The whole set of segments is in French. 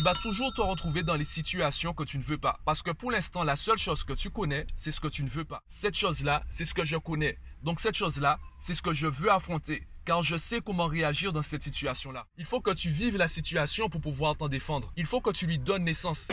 tu vas toujours te retrouver dans les situations que tu ne veux pas. Parce que pour l'instant, la seule chose que tu connais, c'est ce que tu ne veux pas. Cette chose-là, c'est ce que je connais. Donc cette chose-là, c'est ce que je veux affronter. Car je sais comment réagir dans cette situation-là. Il faut que tu vives la situation pour pouvoir t'en défendre. Il faut que tu lui donnes naissance.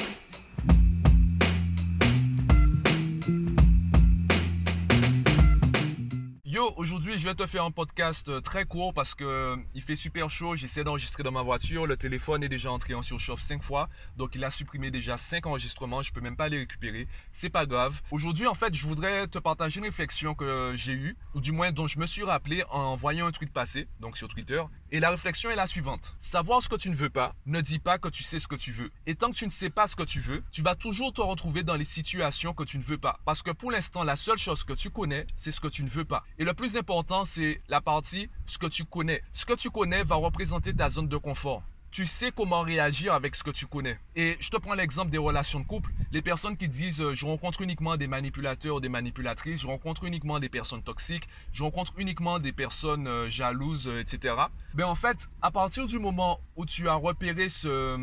Aujourd'hui, je vais te faire un podcast euh, très court parce que euh, il fait super chaud. J'essaie d'enregistrer dans ma voiture. Le téléphone est déjà entré en surchauffe 5 fois. Donc, il a supprimé déjà 5 enregistrements. Je peux même pas les récupérer. C'est pas grave. Aujourd'hui, en fait, je voudrais te partager une réflexion que j'ai eue, ou du moins dont je me suis rappelé en voyant un tweet passer, donc sur Twitter. Et la réflexion est la suivante. Savoir ce que tu ne veux pas ne dit pas que tu sais ce que tu veux. Et tant que tu ne sais pas ce que tu veux, tu vas toujours te retrouver dans les situations que tu ne veux pas. Parce que pour l'instant, la seule chose que tu connais, c'est ce que tu ne veux pas. Et le plus important, c'est la partie ce que tu connais. Ce que tu connais va représenter ta zone de confort tu sais comment réagir avec ce que tu connais. Et je te prends l'exemple des relations de couple. Les personnes qui disent euh, je rencontre uniquement des manipulateurs ou des manipulatrices, je rencontre uniquement des personnes toxiques, je rencontre uniquement des personnes euh, jalouses, euh, etc. Ben en fait, à partir du moment où tu as repéré ce,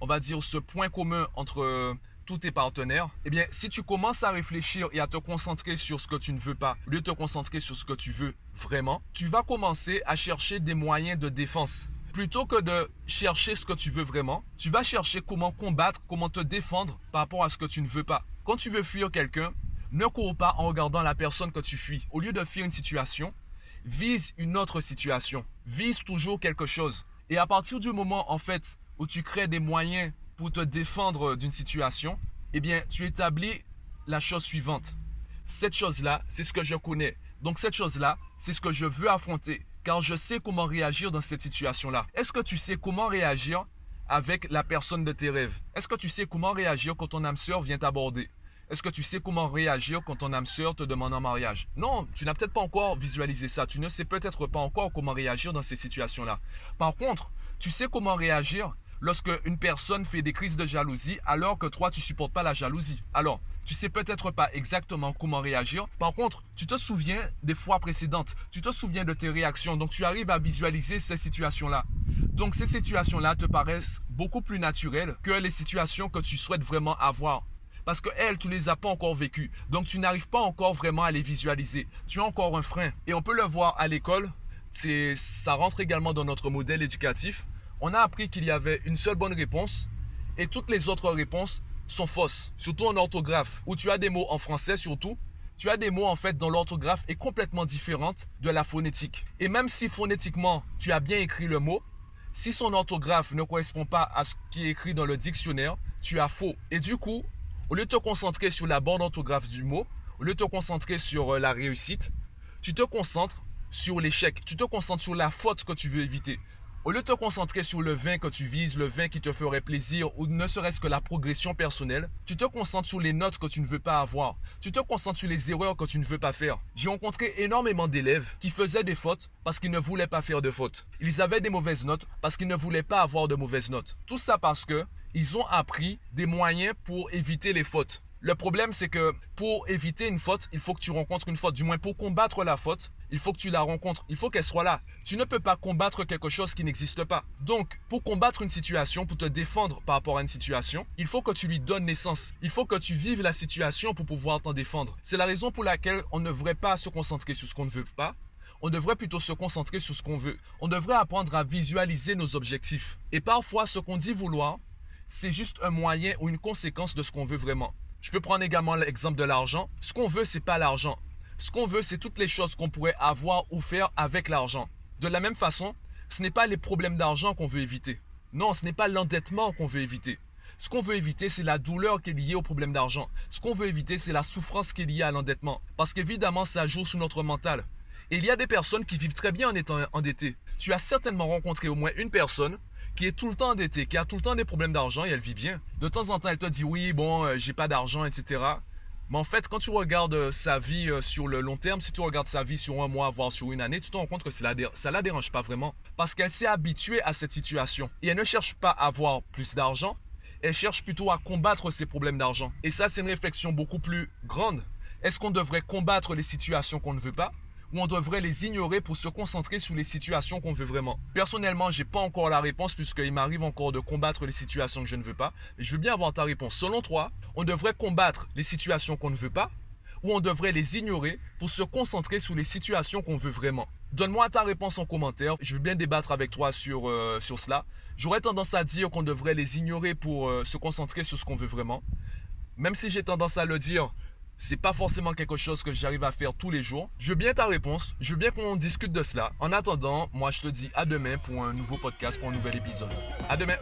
on va dire, ce point commun entre tes partenaires, eh bien, si tu commences à réfléchir et à te concentrer sur ce que tu ne veux pas, au lieu de te concentrer sur ce que tu veux vraiment, tu vas commencer à chercher des moyens de défense plutôt que de chercher ce que tu veux vraiment, tu vas chercher comment combattre, comment te défendre par rapport à ce que tu ne veux pas. Quand tu veux fuir quelqu'un, ne cours pas en regardant la personne que tu fuis. Au lieu de fuir une situation, vise une autre situation. Vise toujours quelque chose. Et à partir du moment, en fait, où tu crées des moyens pour te défendre d'une situation, eh bien, tu établis la chose suivante. Cette chose-là, c'est ce que je connais. Donc, cette chose-là, c'est ce que je veux affronter car je sais comment réagir dans cette situation-là. Est-ce que tu sais comment réagir avec la personne de tes rêves? Est-ce que tu sais comment réagir quand ton âme sœur vient t'aborder? Est-ce que tu sais comment réagir quand ton âme sœur te demande un mariage? Non, tu n'as peut-être pas encore visualisé ça. Tu ne sais peut-être pas encore comment réagir dans ces situations-là. Par contre, tu sais comment réagir lorsque une personne fait des crises de jalousie alors que toi tu supportes pas la jalousie. Alors, tu sais peut-être pas exactement comment réagir. Par contre, tu te souviens des fois précédentes. Tu te souviens de tes réactions. Donc, tu arrives à visualiser ces situations-là. Donc, ces situations-là te paraissent beaucoup plus naturelles que les situations que tu souhaites vraiment avoir. Parce que elles, tu les as pas encore vécues. Donc, tu n'arrives pas encore vraiment à les visualiser. Tu as encore un frein. Et on peut le voir à l'école. C'est, ça rentre également dans notre modèle éducatif on a appris qu'il y avait une seule bonne réponse et toutes les autres réponses sont fausses, surtout en orthographe, où tu as des mots en français surtout, tu as des mots en fait dont l'orthographe est complètement différente de la phonétique. Et même si phonétiquement tu as bien écrit le mot, si son orthographe ne correspond pas à ce qui est écrit dans le dictionnaire, tu as faux. Et du coup, au lieu de te concentrer sur la bonne orthographe du mot, au lieu de te concentrer sur euh, la réussite, tu te concentres sur l'échec. Tu te concentres sur la faute que tu veux éviter. Au lieu de te concentrer sur le vin que tu vises, le vin qui te ferait plaisir ou ne serait-ce que la progression personnelle, tu te concentres sur les notes que tu ne veux pas avoir. Tu te concentres sur les erreurs que tu ne veux pas faire. J'ai rencontré énormément d'élèves qui faisaient des fautes parce qu'ils ne voulaient pas faire de fautes. Ils avaient des mauvaises notes parce qu'ils ne voulaient pas avoir de mauvaises notes. Tout ça parce que ils ont appris des moyens pour éviter les fautes. Le problème, c'est que pour éviter une faute, il faut que tu rencontres une faute. Du moins, pour combattre la faute, il faut que tu la rencontres. Il faut qu'elle soit là. Tu ne peux pas combattre quelque chose qui n'existe pas. Donc, pour combattre une situation, pour te défendre par rapport à une situation, il faut que tu lui donnes naissance. Il faut que tu vives la situation pour pouvoir t'en défendre. C'est la raison pour laquelle on ne devrait pas se concentrer sur ce qu'on ne veut pas. On devrait plutôt se concentrer sur ce qu'on veut. On devrait apprendre à visualiser nos objectifs. Et parfois, ce qu'on dit vouloir, c'est juste un moyen ou une conséquence de ce qu'on veut vraiment. Je peux prendre également l'exemple de l'argent. Ce qu'on veut, c'est pas l'argent. Ce qu'on veut, c'est toutes les choses qu'on pourrait avoir ou faire avec l'argent. De la même façon, ce n'est pas les problèmes d'argent qu'on veut éviter. Non, ce n'est pas l'endettement qu'on veut éviter. Ce qu'on veut éviter, c'est la douleur qui est liée au problème d'argent. Ce qu'on veut éviter, c'est la souffrance qui est liée à l'endettement. Parce qu'évidemment, ça joue sur notre mental. Et il y a des personnes qui vivent très bien en étant endettées. Tu as certainement rencontré au moins une personne qui est tout le temps endettée, qui a tout le temps des problèmes d'argent et elle vit bien. De temps en temps, elle te dit oui, bon, euh, j'ai pas d'argent, etc. Mais en fait, quand tu regardes euh, sa vie euh, sur le long terme, si tu regardes sa vie sur un mois, voire sur une année, tu te rends compte que ça ça la dérange pas vraiment. Parce qu'elle s'est habituée à cette situation. Et elle ne cherche pas à avoir plus d'argent, elle cherche plutôt à combattre ses problèmes d'argent. Et ça, c'est une réflexion beaucoup plus grande. Est-ce qu'on devrait combattre les situations qu'on ne veut pas ou on devrait les ignorer pour se concentrer sur les situations qu'on veut vraiment Personnellement, j'ai pas encore la réponse puisqu'il m'arrive encore de combattre les situations que je ne veux pas. Je veux bien avoir ta réponse. Selon toi, on devrait combattre les situations qu'on ne veut pas ou on devrait les ignorer pour se concentrer sur les situations qu'on veut vraiment? Donne-moi ta réponse en commentaire. Je veux bien débattre avec toi sur, euh, sur cela. J'aurais tendance à dire qu'on devrait les ignorer pour euh, se concentrer sur ce qu'on veut vraiment. Même si j'ai tendance à le dire, c'est pas forcément quelque chose que j'arrive à faire tous les jours. Je veux bien ta réponse. Je veux bien qu'on discute de cela. En attendant, moi je te dis à demain pour un nouveau podcast, pour un nouvel épisode. À demain.